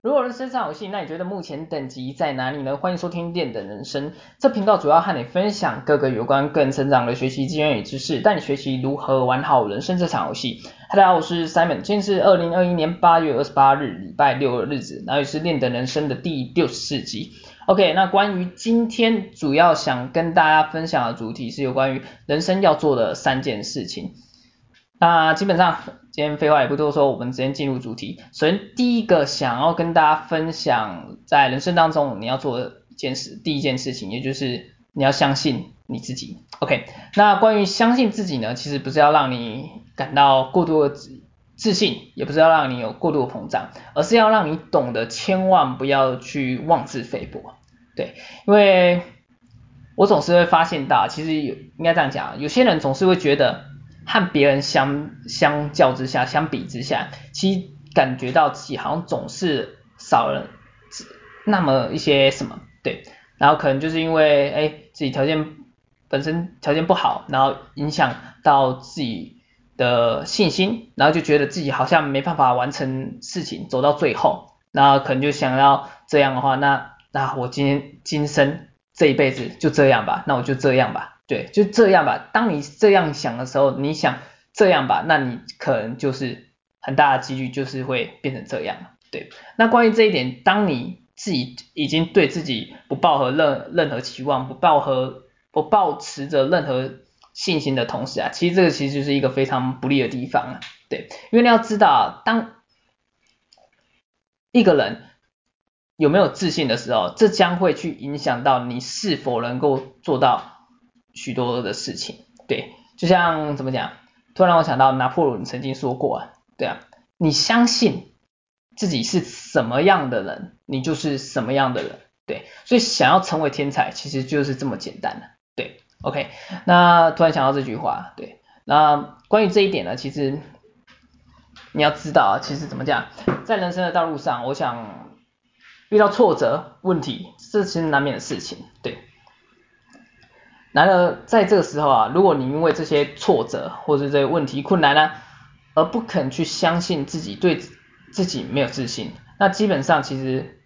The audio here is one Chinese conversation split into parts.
如果人生这场游戏，那你觉得目前等级在哪里呢？欢迎收听练的人生，这频道主要和你分享各个有关个人成长的学习经验与知识，带你学习如何玩好人生这场游戏。大家好，我是 Simon，今天是二零二一年八月二十八日，礼拜六的日子，然后也是练的人生的第六十四集。OK，那关于今天主要想跟大家分享的主题是有关于人生要做的三件事情。那基本上今天废话也不多说，我们直接进入主题。首先第一个想要跟大家分享，在人生当中你要做一件事，第一件事情，也就是你要相信你自己。OK，那关于相信自己呢，其实不是要让你感到过度的自自信，也不是要让你有过度的膨胀，而是要让你懂得千万不要去妄自菲薄。对，因为我总是会发现到，其实有应该这样讲，有些人总是会觉得。和别人相相较之下，相比之下，其实感觉到自己好像总是少了那么一些什么，对，然后可能就是因为哎自己条件本身条件不好，然后影响到自己的信心，然后就觉得自己好像没办法完成事情，走到最后，然后可能就想要这样的话，那那我今天今生这一辈子就这样吧，那我就这样吧。对，就这样吧。当你这样想的时候，你想这样吧，那你可能就是很大的几率就是会变成这样。对，那关于这一点，当你自己已经对自己不抱和任任何期望，不抱和不抱持着任何信心的同时啊，其实这个其实就是一个非常不利的地方啊。对，因为你要知道，当一个人有没有自信的时候，这将会去影响到你是否能够做到。许多的事情，对，就像怎么讲，突然我想到拿破仑曾经说过啊，对啊，你相信自己是什么样的人，你就是什么样的人，对，所以想要成为天才，其实就是这么简单的，对，OK，那突然想到这句话，对，那关于这一点呢，其实你要知道啊，其实怎么讲，在人生的道路上，我想遇到挫折、问题，这其实难免的事情，对。然而，在这个时候啊，如果你因为这些挫折或者这些问题困难呢，而不肯去相信自己，对自己没有自信，那基本上其实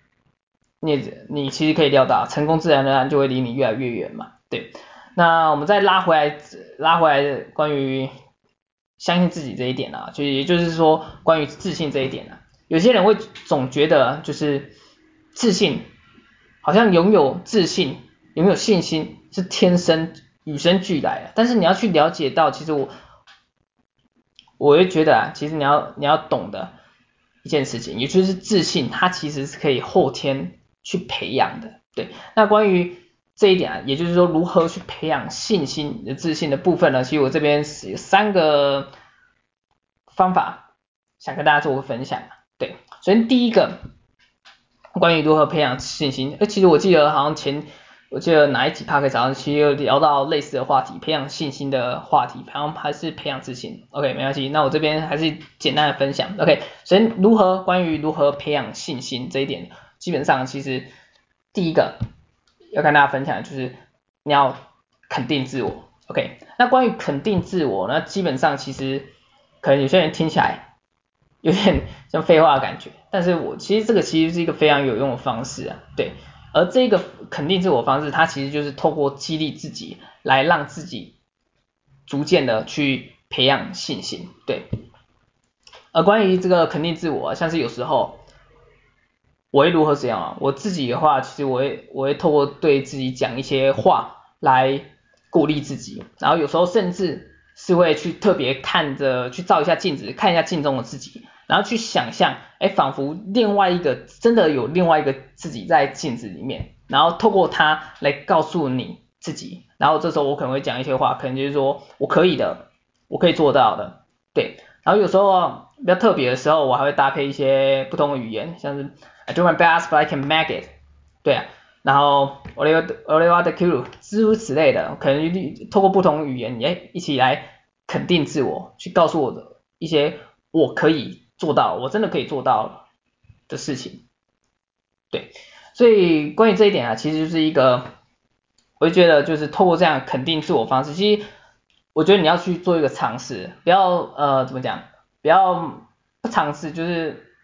你你其实可以料到，成功自然而然就会离你越来越远嘛。对，那我们再拉回来，拉回来关于相信自己这一点啊，就也就是说关于自信这一点啊，有些人会总觉得就是自信，好像拥有自信，拥有信心。是天生与生俱来的，但是你要去了解到，其实我，我会觉得啊，其实你要你要懂的一件事情，也就是自信，它其实是可以后天去培养的。对，那关于这一点啊，也就是说如何去培养信心的自信的部分呢？其实我这边是有三个方法，想跟大家做个分享。对，首先第一个，关于如何培养信心，哎，其实我记得好像前。我记得哪一集 Podcast 早上其实有聊到类似的话题，培养信心的话题，然后还是培养自信。OK，没关系，那我这边还是简单的分享。OK，首先如何关于如何培养信心这一点，基本上其实第一个要跟大家分享的就是你要肯定自我。OK，那关于肯定自我，那基本上其实可能有些人听起来有点像废话的感觉，但是我其实这个其实是一个非常有用的方式啊，对。而这个肯定自我方式，它其实就是透过激励自己，来让自己逐渐的去培养信心，对。而关于这个肯定自我，像是有时候我会如何怎样啊？我自己的话，其实我会我会透过对自己讲一些话来鼓励自己，然后有时候甚至是会去特别看着去照一下镜子，看一下镜中的自己。然后去想象，哎，仿佛另外一个真的有另外一个自己在镜子里面，然后透过它来告诉你自己，然后这时候我可能会讲一些话，可能就是说我可以的，我可以做到的，对。然后有时候比较特别的时候，我还会搭配一些不同的语言，像是 I do my best, but I can make it，对啊。然后 Oliver Oliver the Q，诸如此类的，可能透过不同语言，哎，一起来肯定自我，去告诉我的一些我可以。做到，我真的可以做到的事情，对，所以关于这一点啊，其实就是一个，我就觉得就是透过这样肯定自我方式，其实我觉得你要去做一个尝试，不要呃怎么讲，不要不尝试，就是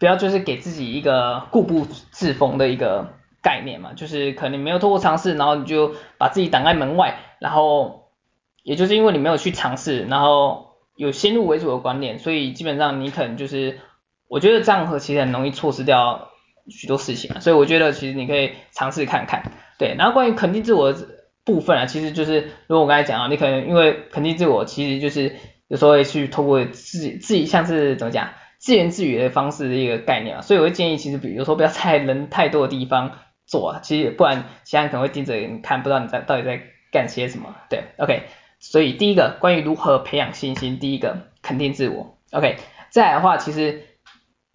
不要就是给自己一个固步自封的一个概念嘛，就是可能没有透过尝试，然后你就把自己挡在门外，然后也就是因为你没有去尝试，然后有先入为主的观念，所以基本上你可能就是，我觉得这样和其实很容易错失掉许多事情啊，所以我觉得其实你可以尝试看看，对，然后关于肯定自我的部分啊，其实就是如果我刚才讲啊，你可能因为肯定自我，其实就是有时候会去透过自己自己像是怎么讲，自言自语的方式的一个概念啊，所以我会建议其实比如说不要在人太多的地方。做啊，其实不然，其他人可能会盯着你看，不知道你在到底在干些什么。对，OK，所以第一个关于如何培养信心，第一个肯定自我，OK，再来的话，其实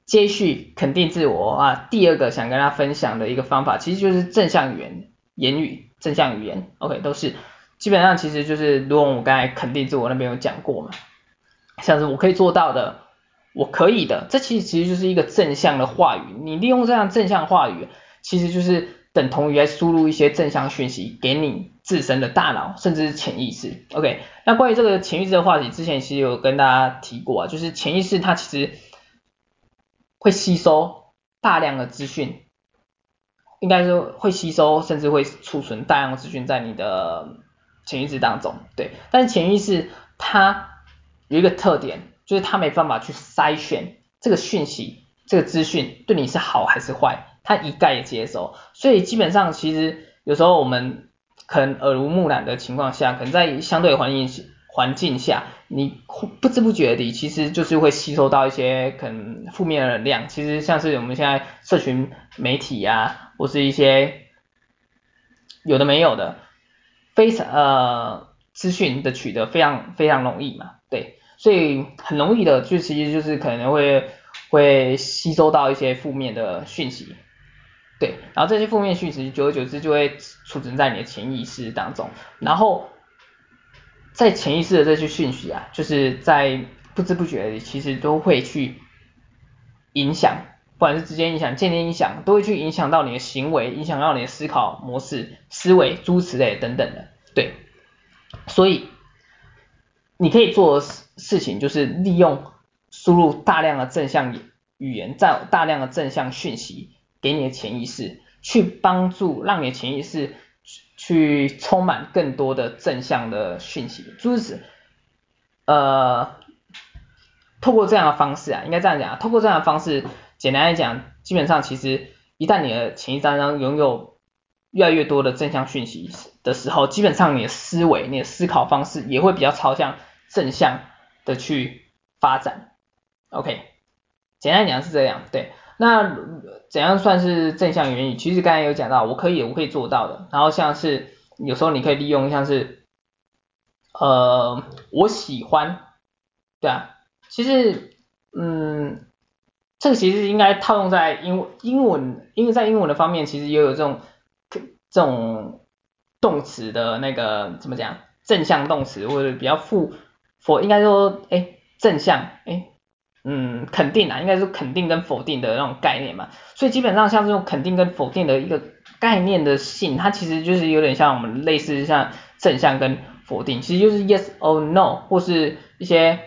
接续肯定自我啊，第二个想跟大家分享的一个方法，其实就是正向语言，言语，正向语言，OK，都是基本上其实就是如果我刚才肯定自我那边有讲过嘛，像是我可以做到的，我可以的，这其实其实就是一个正向的话语，你利用这样正向话语。其实就是等同于在输入一些正向讯息给你自身的大脑，甚至是潜意识。OK，那关于这个潜意识的话题，之前其实有跟大家提过啊，就是潜意识它其实会吸收大量的资讯，应该说会吸收，甚至会储存大量的资讯在你的潜意识当中。对，但是潜意识它有一个特点，就是它没办法去筛选这个讯息，这个资讯对你是好还是坏。他一概也接受，所以基本上其实有时候我们可能耳濡目染的情况下，可能在相对环境环境下，你不知不觉的其实就是会吸收到一些可能负面的能量。其实像是我们现在社群媒体啊，或是一些有的没有的，非常呃资讯的取得非常非常容易嘛，对，所以很容易的就其实就是可能会会吸收到一些负面的讯息。对，然后这些负面讯息，久而久之就会储存在你的潜意识当中，然后在潜意识的这些讯息啊，就是在不知不觉里，其实都会去影响，不管是直接影响、间接影响，都会去影响到你的行为，影响到你的思考模式、思维、诸此类等等的。对，所以你可以做事情就是利用输入大量的正向语言，再大量的正向讯息。给你的潜意识去帮助，让你的潜意识去充满更多的正向的讯息，就是呃，透过这样的方式啊，应该这样讲，透过这样的方式，简单来讲，基本上其实一旦你的潜意识当中拥有越来越多的正向讯息的时候，基本上你的思维、你的思考方式也会比较朝向正向的去发展。OK，简单讲是这样，对。那怎样算是正向言语？其实刚才有讲到，我可以，我可以做到的。然后像是有时候你可以利用像是，呃，我喜欢，对啊，其实，嗯，这个其实应该套用在英英文，因为在英文的方面，其实也有这种这种动词的那个怎么讲，正向动词或者比较负否，应该说，哎，正向，哎。嗯，肯定啊，应该是肯定跟否定的那种概念嘛，所以基本上像这种肯定跟否定的一个概念的性，它其实就是有点像我们类似像正向跟否定，其实就是 yes or no，或是一些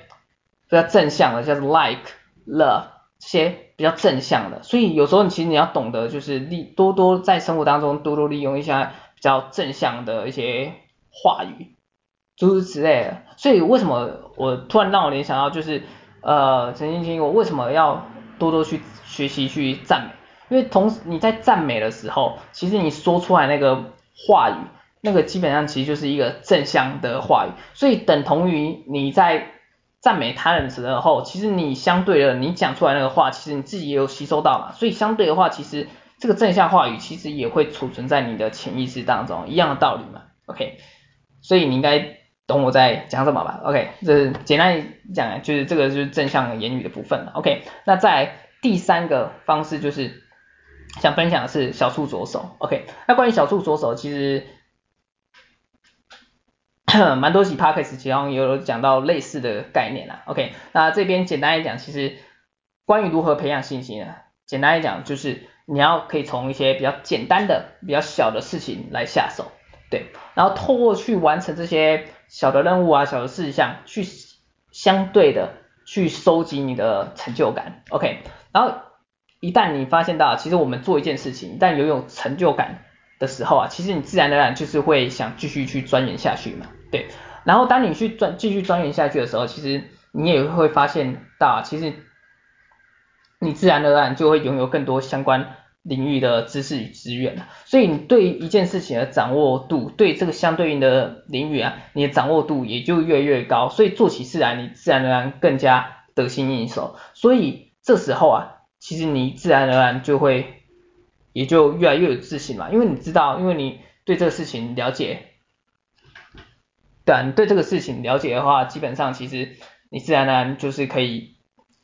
比较正向的，像是 like、love 这些比较正向的，所以有时候你其实你要懂得就是利多多在生活当中多多利用一些比较正向的一些话语，诸如此类的。所以为什么我突然让我联想到就是。呃，曾经听过为什么要多多去学习去赞美？因为同时你在赞美的时候，其实你说出来那个话语，那个基本上其实就是一个正向的话语，所以等同于你在赞美他人的时候，其实你相对的你讲出来那个话，其实你自己也有吸收到嘛，所以相对的话，其实这个正向话语其实也会储存在你的潜意识当中，一样的道理嘛，OK，所以你应该。懂我在讲什么吧？OK，这是简单讲，就是这个就是正向言语的部分了。OK，那在第三个方式就是想分享的是小处着手。OK，那关于小处着手，其实 蛮多期 Podcast 其中也有讲到类似的概念啦。OK，那这边简单来讲，其实关于如何培养信心呢？简单来讲就是你要可以从一些比较简单的、比较小的事情来下手，对，然后透过去完成这些。小的任务啊，小的事项，去相对的去收集你的成就感，OK，然后一旦你发现到，其实我们做一件事情，但拥有成就感的时候啊，其实你自然而然就是会想继续去钻研下去嘛，对。然后当你去钻继续钻研下去的时候，其实你也会发现到，其实你自然而然就会拥有更多相关领域的知识与资源。所以你对一件事情的掌握度，对这个相对应的领域啊，你的掌握度也就越来越高。所以做起事来，你自然而然更加得心应手。所以这时候啊，其实你自然而然就会也就越来越有自信嘛，因为你知道，因为你对这个事情了解。对啊，你对这个事情了解的话，基本上其实你自然而然就是可以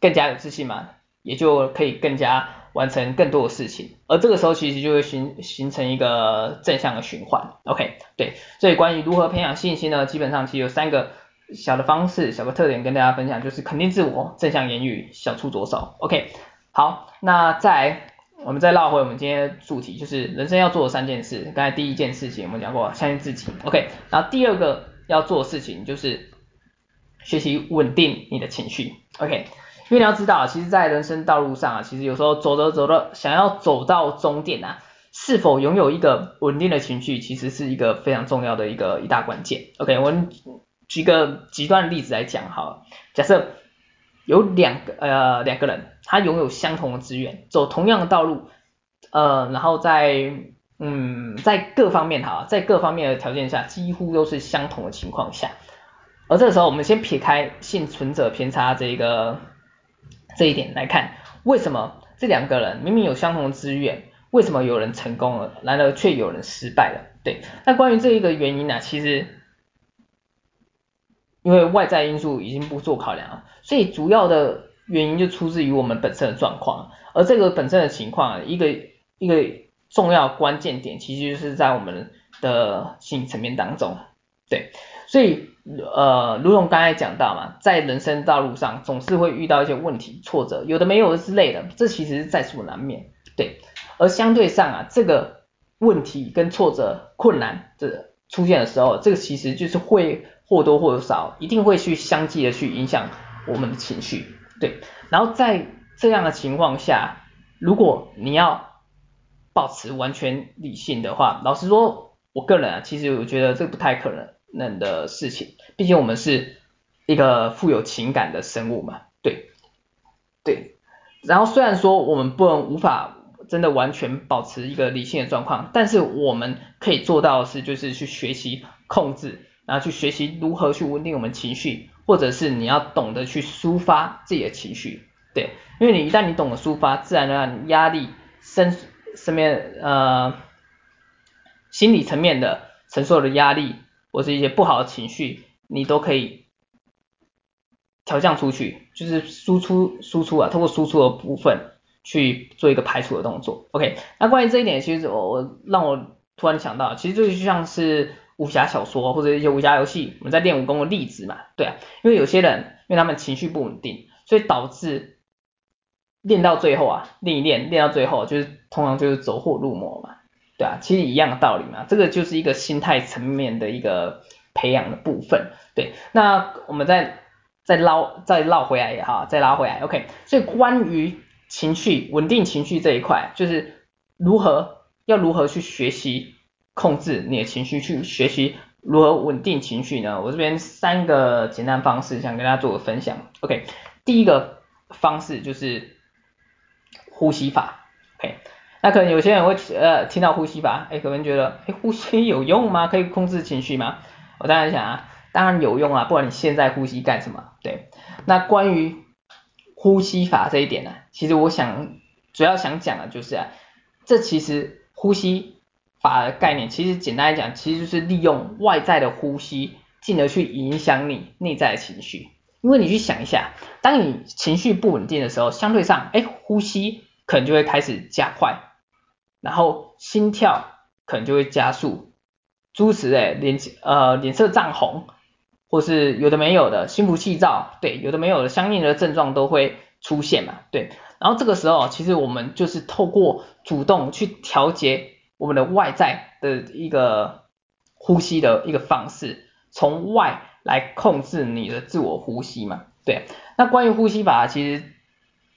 更加有自信嘛，也就可以更加完成更多的事情，而这个时候其实就会形形成一个正向的循环。OK，对，所以关于如何培养信心呢，基本上其实有三个小的方式、小个特点跟大家分享，就是肯定自我、正向言语、小处着手。OK，好，那再我们再绕回我们今天主题，就是人生要做的三件事。刚才第一件事情我们讲过，相信自己。OK，然后第二个。要做的事情就是学习稳定你的情绪，OK？因为你要知道，其实，在人生道路上啊，其实有时候走着走着，想要走到终点啊，是否拥有一个稳定的情绪，其实是一个非常重要的一个一大关键，OK？我们举个极端的例子来讲好了，假设有两个呃两个人，他拥有相同的资源，走同样的道路，呃，然后在嗯，在各方面哈，在各方面的条件下，几乎都是相同的情况下，而这个时候，我们先撇开幸存者偏差这一个这一点来看，为什么这两个人明明有相同的资源，为什么有人成功了，然而却有人失败了？对，那关于这一个原因呢、其实因为外在因素已经不做考量了，所以主要的原因就出自于我们本身的状况，而这个本身的情况，一个一个。重要关键点其实就是在我们的心理层面当中，对，所以呃，如同刚才讲到嘛，在人生道路上总是会遇到一些问题、挫折，有的没有的之类的，这其实是在所难免，对。而相对上啊，这个问题跟挫折、困难这出现的时候，这个其实就是会或多或少一定会去相继的去影响我们的情绪，对。然后在这样的情况下，如果你要保持完全理性的话，老实说，我个人啊，其实我觉得这不太可能的事情，毕竟我们是一个富有情感的生物嘛，对，对。然后虽然说我们不能无法真的完全保持一个理性的状况，但是我们可以做到的是，就是去学习控制，然后去学习如何去稳定我们情绪，或者是你要懂得去抒发自己的情绪，对，因为你一旦你懂得抒发，自然而然压力身。身边呃心理层面的承受的压力，或是一些不好的情绪，你都可以调降出去，就是输出输出啊，通过输出的部分去做一个排除的动作。OK，那关于这一点，其实我我让我突然想到，其实这就像是武侠小说或者一些武侠游戏，我们在练武功的例子嘛，对啊，因为有些人因为他们情绪不稳定，所以导致。练到最后啊，练一练，练到最后就是通常就是走火入魔嘛，对啊，其实一样的道理嘛，这个就是一个心态层面的一个培养的部分，对，那我们再再捞再绕回来也好，再拉回来，OK，所以关于情绪稳定情绪这一块，就是如何要如何去学习控制你的情绪，去学习如何稳定情绪呢？我这边三个简单方式想跟大家做个分享，OK，第一个方式就是。呼吸法，OK，那可能有些人会呃听到呼吸法，哎，可能觉得，哎，呼吸有用吗？可以控制情绪吗？我当然想啊，当然有用啊，不管你现在呼吸干什么，对。那关于呼吸法这一点呢，其实我想主要想讲的就是啊，这其实呼吸法的概念，其实简单来讲，其实就是利用外在的呼吸，进而去影响你内在的情绪。因为你去想一下，当你情绪不稳定的时候，相对上，哎，呼吸。可能就会开始加快，然后心跳可能就会加速，诸如此类，脸呃脸色涨红，或是有的没有的心浮气躁，对，有的没有的相应的症状都会出现嘛，对。然后这个时候，其实我们就是透过主动去调节我们的外在的一个呼吸的一个方式，从外来控制你的自我呼吸嘛，对。那关于呼吸法，其实。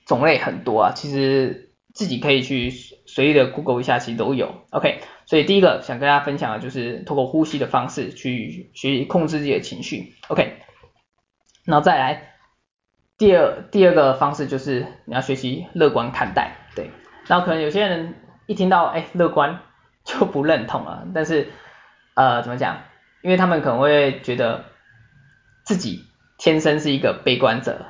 种类很多啊，其实自己可以去随意的 Google 一下，其实都有。OK，所以第一个想跟大家分享的就是透过呼吸的方式去学习控制自己的情绪。OK，然后再来第二第二个方式就是你要学习乐观看待，对。然后可能有些人一听到哎乐观就不认同了，但是呃怎么讲？因为他们可能会觉得自己天生是一个悲观者，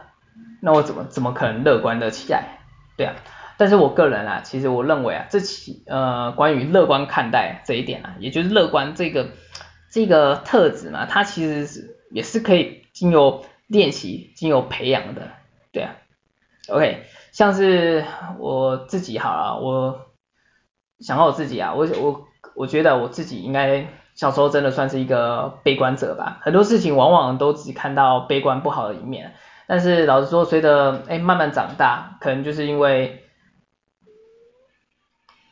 那我怎么怎么可能乐观的起来？对啊。但是我个人啊，其实我认为啊，这期呃关于乐观看待这一点啊，也就是乐观这个这个特质嘛，它其实是也是可以经由练习、经由培养的，对啊。OK，像是我自己好了，我想到我自己啊，我我我觉得我自己应该小时候真的算是一个悲观者吧，很多事情往往都只看到悲观不好的一面，但是老实说，随着哎慢慢长大，可能就是因为。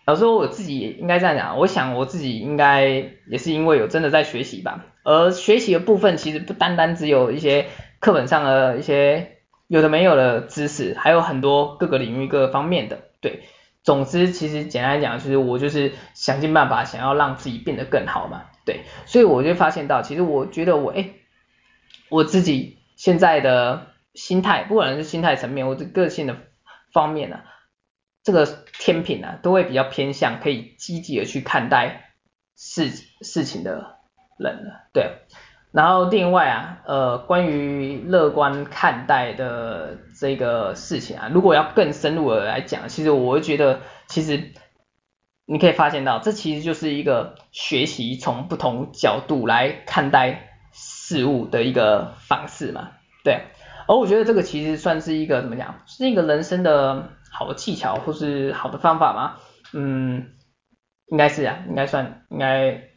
老实说，我自己应该这样讲，我想我自己应该也是因为有真的在学习吧，而学习的部分其实不单单只有一些课本上的一些有的没有的知识，还有很多各个领域各个方面的，对，总之其实简单讲，就是我就是想尽办法想要让自己变得更好嘛，对，所以我就发现到，其实我觉得我诶，我自己现在的心态，不管是心态层面或者个性的方面呢、这个天平啊，都会比较偏向可以积极的去看待事事情的人了，对。然后另外啊，呃，关于乐观看待的这个事情啊，如果要更深入的来讲，其实我会觉得，其实你可以发现到，这其实就是一个学习从不同角度来看待事物的一个方式嘛，对。而我觉得这个其实算是一个怎么讲，是一个人生的。好的技巧或是好的方法吗？嗯，应该是啊，应该算，应该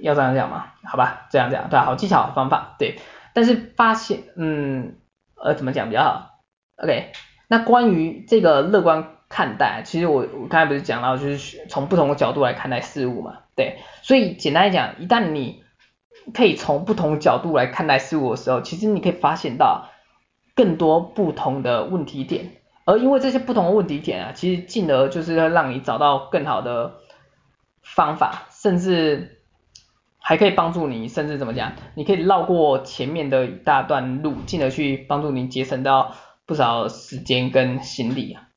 要这样讲吗？好吧，这样讲，对，好技巧好方法，对。但是发现，嗯，呃，怎么讲比较好？OK，那关于这个乐观看待，其实我我刚才不是讲到，就是从不同的角度来看待事物嘛，对。所以简单来讲，一旦你可以从不同角度来看待事物的时候，其实你可以发现到更多不同的问题点。而因为这些不同的问题点啊，其实进而就是要让你找到更好的方法，甚至还可以帮助你，甚至怎么讲，你可以绕过前面的一大段路，进而去帮助你节省到不少时间跟心力啊。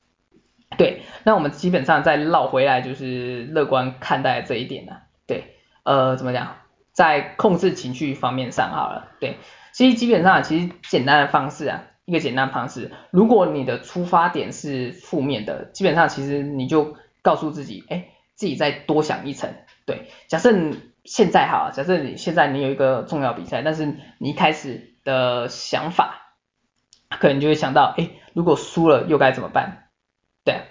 对，那我们基本上再绕回来，就是乐观看待这一点呢、啊。对，呃，怎么讲，在控制情绪方面上好了。对，其实基本上其实简单的方式啊。一个简单方式，如果你的出发点是负面的，基本上其实你就告诉自己，哎，自己再多想一层。对，假设你现在哈，假设你现在你有一个重要比赛，但是你一开始的想法，可能就会想到，哎，如果输了又该怎么办？对，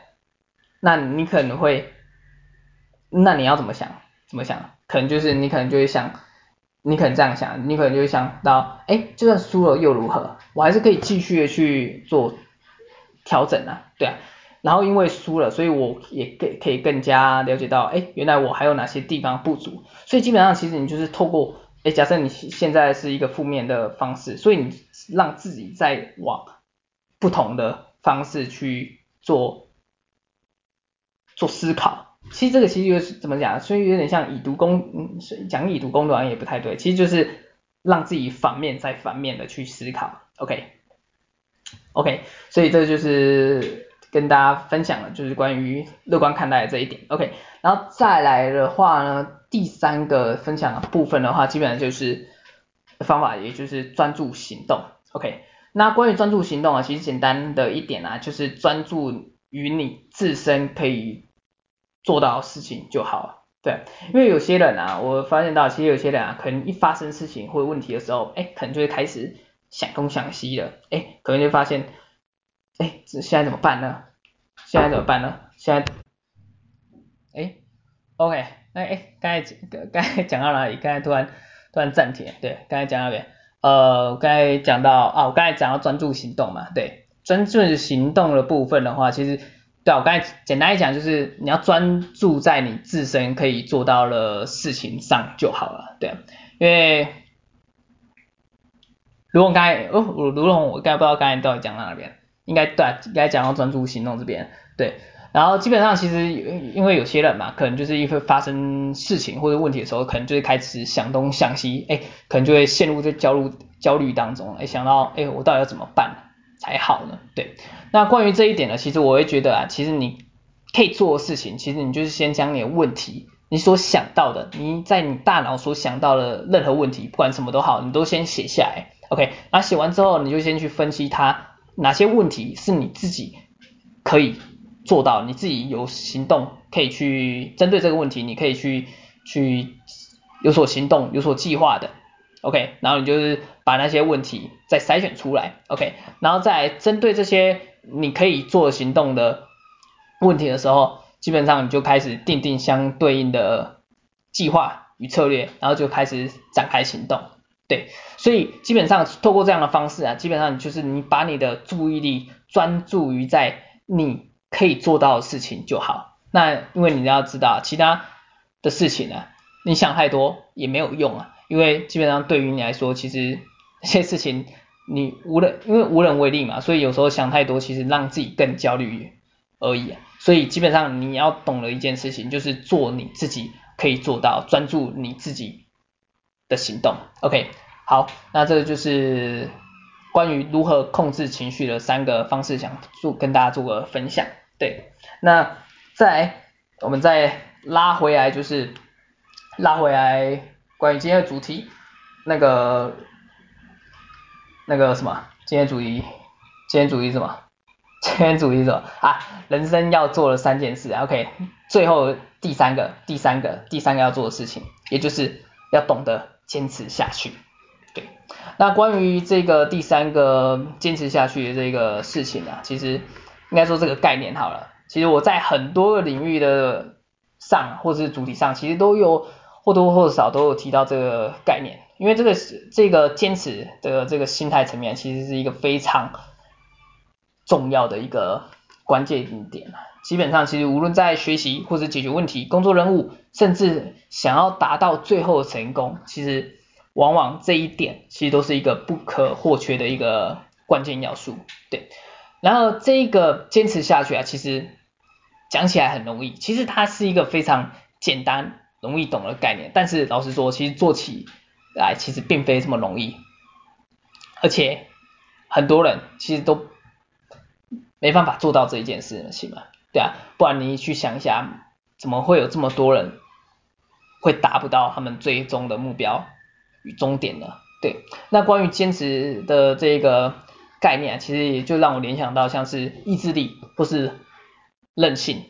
那你可能会，那你要怎么想？怎么想？可能就是你可能就会想。你可能这样想，你可能就会想到，哎，就算输了又如何？我还是可以继续的去做调整啊，对啊。然后因为输了，所以我也可可以更加了解到，哎，原来我还有哪些地方不足。所以基本上其实你就是透过，哎，假设你现在是一个负面的方式，所以你让自己再往不同的方式去做做思考。其实这个其实就是怎么讲，所以有点像以毒攻，嗯，讲以毒攻毒好像也不太对，其实就是让自己反面再反面的去思考 OK，OK，所以这就是跟大家分享的，就是关于乐观看待这一点，OK，然后再来的话呢，第三个分享的部分的话，基本上就是方法，也就是专注行动，OK，那关于专注行动啊，其实简单的一点啊，就是专注于你自身可以。做到事情就好了，对，因为有些人啊，我发现到其实有些人啊，可能一发生事情或者问题的时候，哎，可能就会开始想东想西的，哎，可能就发现，哎，这现在怎么办呢？现在怎么办呢？现在，哎，OK，哎哎，刚才刚才讲到哪里？刚才突然突然暂停，对，刚才讲到哪？呃，我刚才讲到啊，我刚才讲到专注行动嘛，对，专注行动的部分的话，其实。对，我刚才简单一讲，就是你要专注在你自身可以做到的事情上就好了，对，因为如果刚才哦，如果我刚不知道刚才到底讲到哪边，应该对，应该讲到专注行动这边，对，然后基本上其实因为有些人嘛，可能就是因为发生事情或者问题的时候，可能就会开始想东想西，哎，可能就会陷入这焦虑焦虑当中，哎，想到哎我到底要怎么办？才好呢？对，那关于这一点呢，其实我会觉得啊，其实你可以做的事情，其实你就是先将你的问题，你所想到的，你在你大脑所想到的任何问题，不管什么都好，你都先写下来。，OK，那写完之后，你就先去分析它哪些问题是你自己可以。做到你自己有行动，可以去针对这个问题，你可以去去有所行动、有所计划的，OK，然后你就是把那些问题再筛选出来，OK，然后再针对这些你可以做行动的问题的时候，基本上你就开始定定相对应的计划与策略，然后就开始展开行动，对，所以基本上透过这样的方式啊，基本上就是你把你的注意力专注于在你。可以做到的事情就好。那因为你要知道，其他的事情呢，你想太多也没有用啊。因为基本上对于你来说，其实这些事情你无人，因为无能为力嘛，所以有时候想太多，其实让自己更焦虑而已。所以基本上你要懂的一件事情，就是做你自己可以做到，专注你自己的行动。OK，好，那这个就是关于如何控制情绪的三个方式，想做跟大家做个分享。对，那再我们再拉回来，就是拉回来关于今天的主题，那个那个什么，今天主题，今天主题什么？今天主题什么啊？人生要做的三件事，OK，最后第三个，第三个，第三个要做的事情，也就是要懂得坚持下去。那关于这个第三个坚持下去的这个事情啊，其实。应该说这个概念好了，其实我在很多个领域的上或者是主题上，其实都有或多或少都有提到这个概念，因为这个这个坚持的这个心态层面，其实是一个非常重要的一个关键点。基本上，其实无论在学习或者解决问题、工作任务，甚至想要达到最后的成功，其实往往这一点其实都是一个不可或缺的一个关键要素，对。然后这一个坚持下去啊，其实讲起来很容易，其实它是一个非常简单、容易懂的概念。但是老实说，其实做起来其实并非这么容易，而且很多人其实都没办法做到这一件事情嘛，对啊，不然你去想一下，怎么会有这么多人会达不到他们最终的目标？与终点了？对，那关于坚持的这个。概念啊其实也就让我联想到像是意志力或是韧性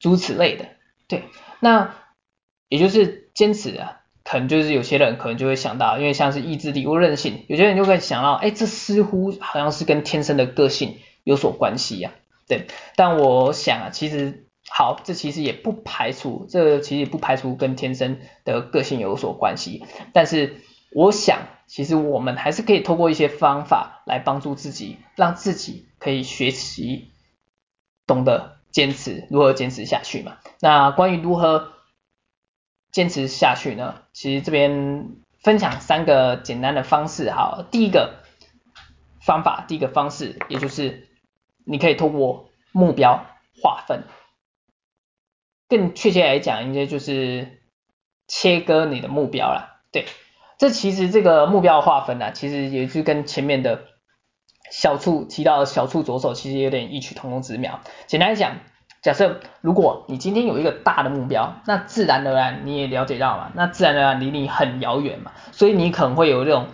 诸如此类的，对，那也就是坚持啊，可能就是有些人可能就会想到，因为像是意志力或韧性，有些人就会想到，哎，这似乎好像是跟天生的个性有所关系呀，对，但我想啊，其实好，这其实也不排除，这其实也不排除跟天生的个性有所关系，但是我想。其实我们还是可以透过一些方法来帮助自己，让自己可以学习懂得坚持，如何坚持下去嘛。那关于如何坚持下去呢？其实这边分享三个简单的方式。好，第一个方法，第一个方式，也就是你可以透过目标划分，更确切来讲，应该就是切割你的目标啦。对。这其实这个目标划分呢、啊，其实也是跟前面的小处提到的小处着手，其实有点异曲同工之妙。简单来讲，假设如果你今天有一个大的目标，那自然而然你也了解到嘛，那自然而然离你很遥远嘛，所以你可能会有这种，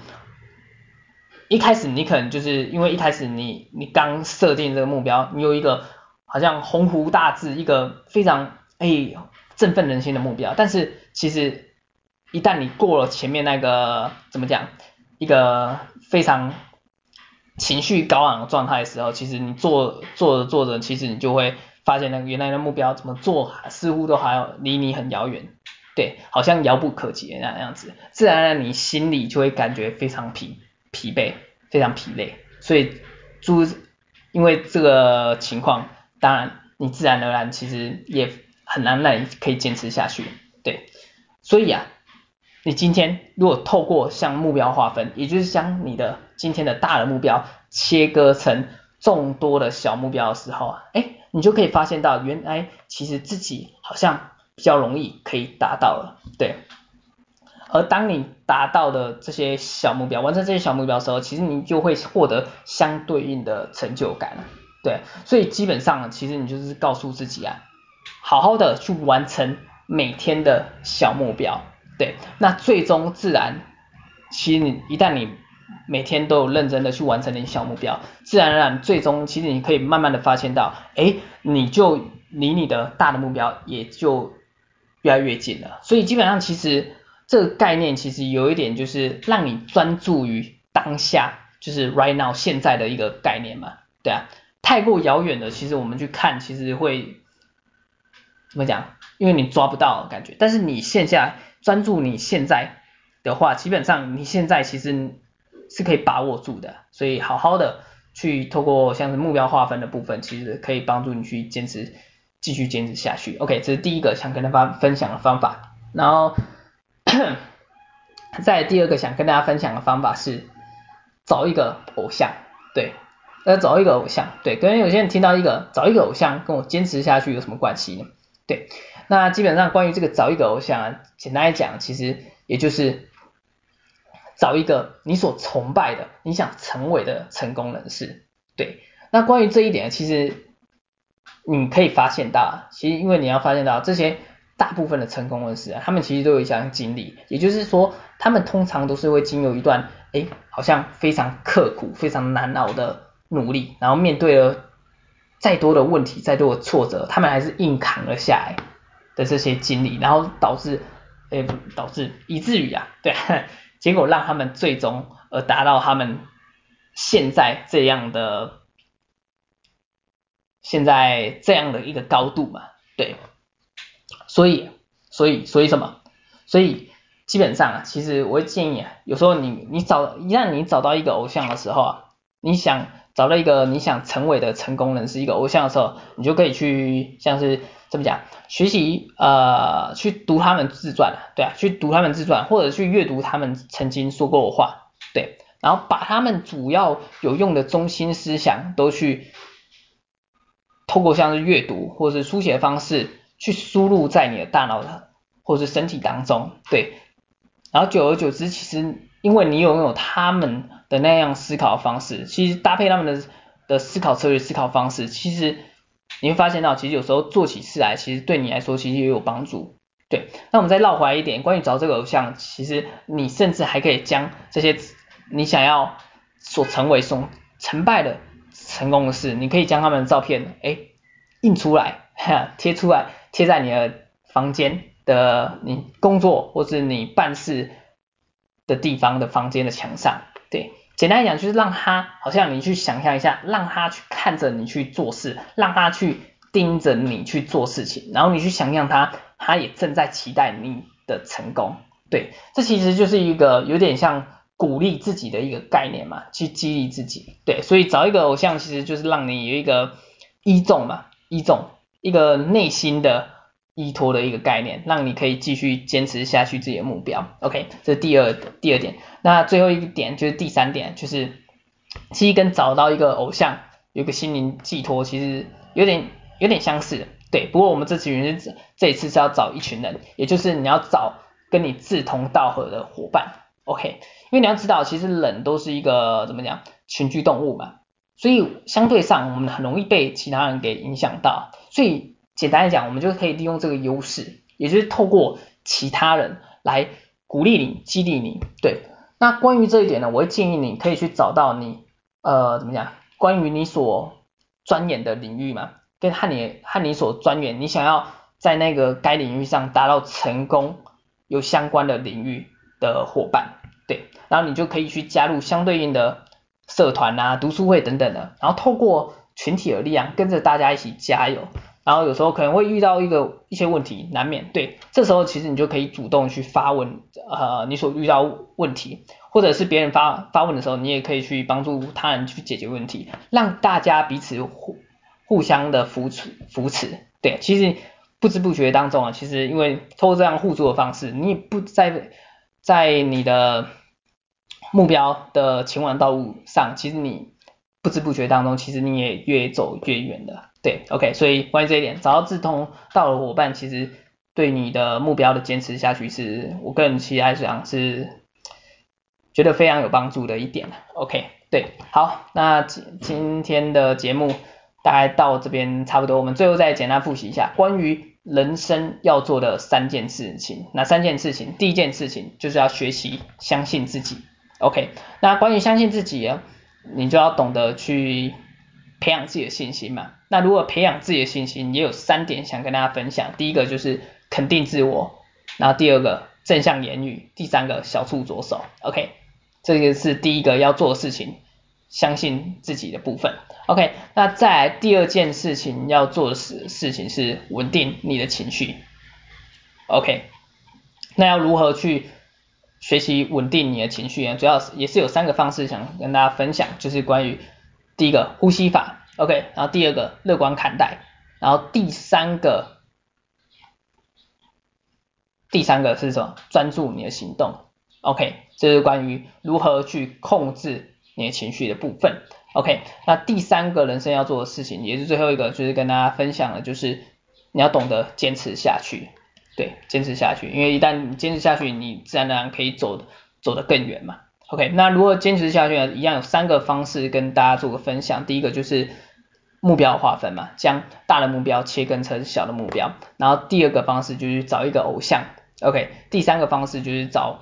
一开始你可能就是因为一开始你你刚设定这个目标，你有一个好像鸿鹄大志，一个非常哎振奋人心的目标，但是其实。一旦你过了前面那个怎么讲，一个非常情绪高昂的状态的时候，其实你做做着做着，其实你就会发现那个原来的目标怎么做似乎都还要离你很遥远，对，好像遥不可及那样子，自然而然你心里就会感觉非常疲疲惫，非常疲累，所以诸因为这个情况，当然你自然而然其实也很难让你可以坚持下去，对，所以啊。你今天如果透过向目标划分，也就是将你的今天的大的目标切割成众多的小目标的时候啊，哎，你就可以发现到原来其实自己好像比较容易可以达到了，对。而当你达到的这些小目标，完成这些小目标的时候，其实你就会获得相对应的成就感，对。所以基本上，其实你就是告诉自己啊，好好的去完成每天的小目标，对。那最终自然，其实你一旦你每天都有认真的去完成你小目标，自然而然最终其实你可以慢慢的发现到，哎，你就离你的大的目标也就越来越近了。所以基本上其实。这个概念其实有一点就是让你专注于当下，就是 right now 现在的一个概念嘛，对啊，太过遥远的，其实我们去看其实会怎么讲？因为你抓不到感觉，但是你线下专注你现在的话，基本上你现在其实是可以把握住的，所以好好的去透过像是目标划分的部分，其实可以帮助你去坚持，继续坚持下去。OK，这是第一个想跟大家分享的方法，然后。再第二个想跟大家分享的方法是找一个偶像，对，要找一个偶像，对，可能有些人听到一个找一个偶像跟我坚持下去有什么关系呢？对，那基本上关于这个找一个偶像啊，简单来讲，其实也就是找一个你所崇拜的、你想成为的成功人士，对，那关于这一点，其实你可以发现到，其实因为你要发现到这些。大部分的成功人士啊，他们其实都有一项经历，也就是说，他们通常都是会经由一段，哎，好像非常刻苦、非常难熬的努力，然后面对了再多的问题、再多的挫折，他们还是硬扛了下来的这些经历，然后导致，哎，导致以至于啊，对，结果让他们最终而达到他们现在这样的，现在这样的一个高度嘛，对。所以，所以，所以什么？所以基本上啊，其实我会建议啊，有时候你你找一旦你找到一个偶像的时候啊，你想找到一个你想成为的成功人士一个偶像的时候，你就可以去像是怎么讲，学习呃去读他们自传，对啊，去读他们自传，或者去阅读他们曾经说过的话，对，然后把他们主要有用的中心思想都去透过像是阅读或者是书写方式。去输入在你的大脑的或者是身体当中，对，然后久而久之，其实因为你拥有他们的那样思考方式，其实搭配他们的的思考策略、思考方式，其实你会发现到，其实有时候做起事来，其实对你来说其实也有帮助，对。那我们再绕回来一点，关于找这个偶像，其实你甚至还可以将这些你想要所成为、所成败的成功的事，你可以将他们的照片，哎，印出来，哈，贴出来。贴在你的房间的你工作或是你办事的地方的房间的墙上，对，简单来讲就是让他好像你去想象一下，让他去看着你去做事，让他去盯着你去做事情，然后你去想象他，他也正在期待你的成功，对，这其实就是一个有点像鼓励自己的一个概念嘛，去激励自己，对，所以找一个偶像其实就是让你有一个依重嘛，依重。一个内心的依托的一个概念，让你可以继续坚持下去自己的目标。OK，这是第二第二点。那最后一点就是第三点，就是其实跟找到一个偶像，有个心灵寄托，其实有点有点相似。对，不过我们这群人这一次是要找一群人，也就是你要找跟你志同道合的伙伴。OK，因为你要知道，其实人都是一个怎么讲群居动物嘛。所以相对上，我们很容易被其他人给影响到。所以简单来讲，我们就可以利用这个优势，也就是透过其他人来鼓励你、激励你。对，那关于这一点呢，我会建议你可以去找到你呃怎么讲，关于你所钻研的领域嘛，跟和你和你所钻研，你想要在那个该领域上达到成功有相关的领域的伙伴。对，然后你就可以去加入相对应的。社团啊、读书会等等的，然后透过群体的力量，跟着大家一起加油。然后有时候可能会遇到一个一些问题，难免。对，这时候其实你就可以主动去发问，呃，你所遇到问题，或者是别人发发问的时候，你也可以去帮助他人去解决问题，让大家彼此互互相的扶持扶持。对，其实不知不觉当中啊，其实因为透过这样互助的方式，你也不在在你的。目标的前往道路上，其实你不知不觉当中，其实你也越走越远的。对，OK，所以关于这一点，找到志同道合伙伴，其实对你的目标的坚持下去是，我个人其实来讲是觉得非常有帮助的一点。OK，对，好，那今今天的节目大概到这边差不多，我们最后再简单复习一下关于人生要做的三件事情。哪三件事情？第一件事情就是要学习相信自己。OK，那关于相信自己，你就要懂得去。培养自己的信心嘛，那如果培养自己的信心，也有三点想跟大家分享。第一个就是肯定自我，然后第二个正向言语，第三个小处着手。OK，这个是第一个要做的事情，相信自己的部分。OK，那再来第二件事情要做的事事情是稳定你的情绪。OK，那要如何去学习稳定你的情绪呢？主要也是有三个方式想跟大家分享，就是关于。第一个呼吸法，OK，然后第二个乐观看待，然后第三个，第三个是什么？专注你的行动，OK，这是关于如何去控制你的情绪的部分，OK，那第三个人生要做的事情，也是最后一个，就是跟大家分享的，就是你要懂得坚持下去，对，坚持下去，因为一旦你坚持下去，你自然而然可以走走得更远嘛。OK，那如果坚持下去呢？一样有三个方式跟大家做个分享。第一个就是目标划分嘛，将大的目标切分成小的目标。然后第二个方式就是找一个偶像。OK，第三个方式就是找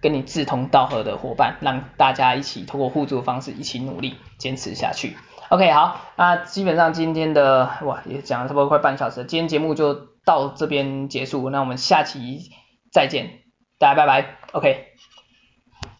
跟你志同道合的伙伴，让大家一起通过互助的方式一起努力坚持下去。OK，好，那基本上今天的哇也讲了差不多快半小时，今天节目就到这边结束。那我们下期再见，大家拜拜。OK。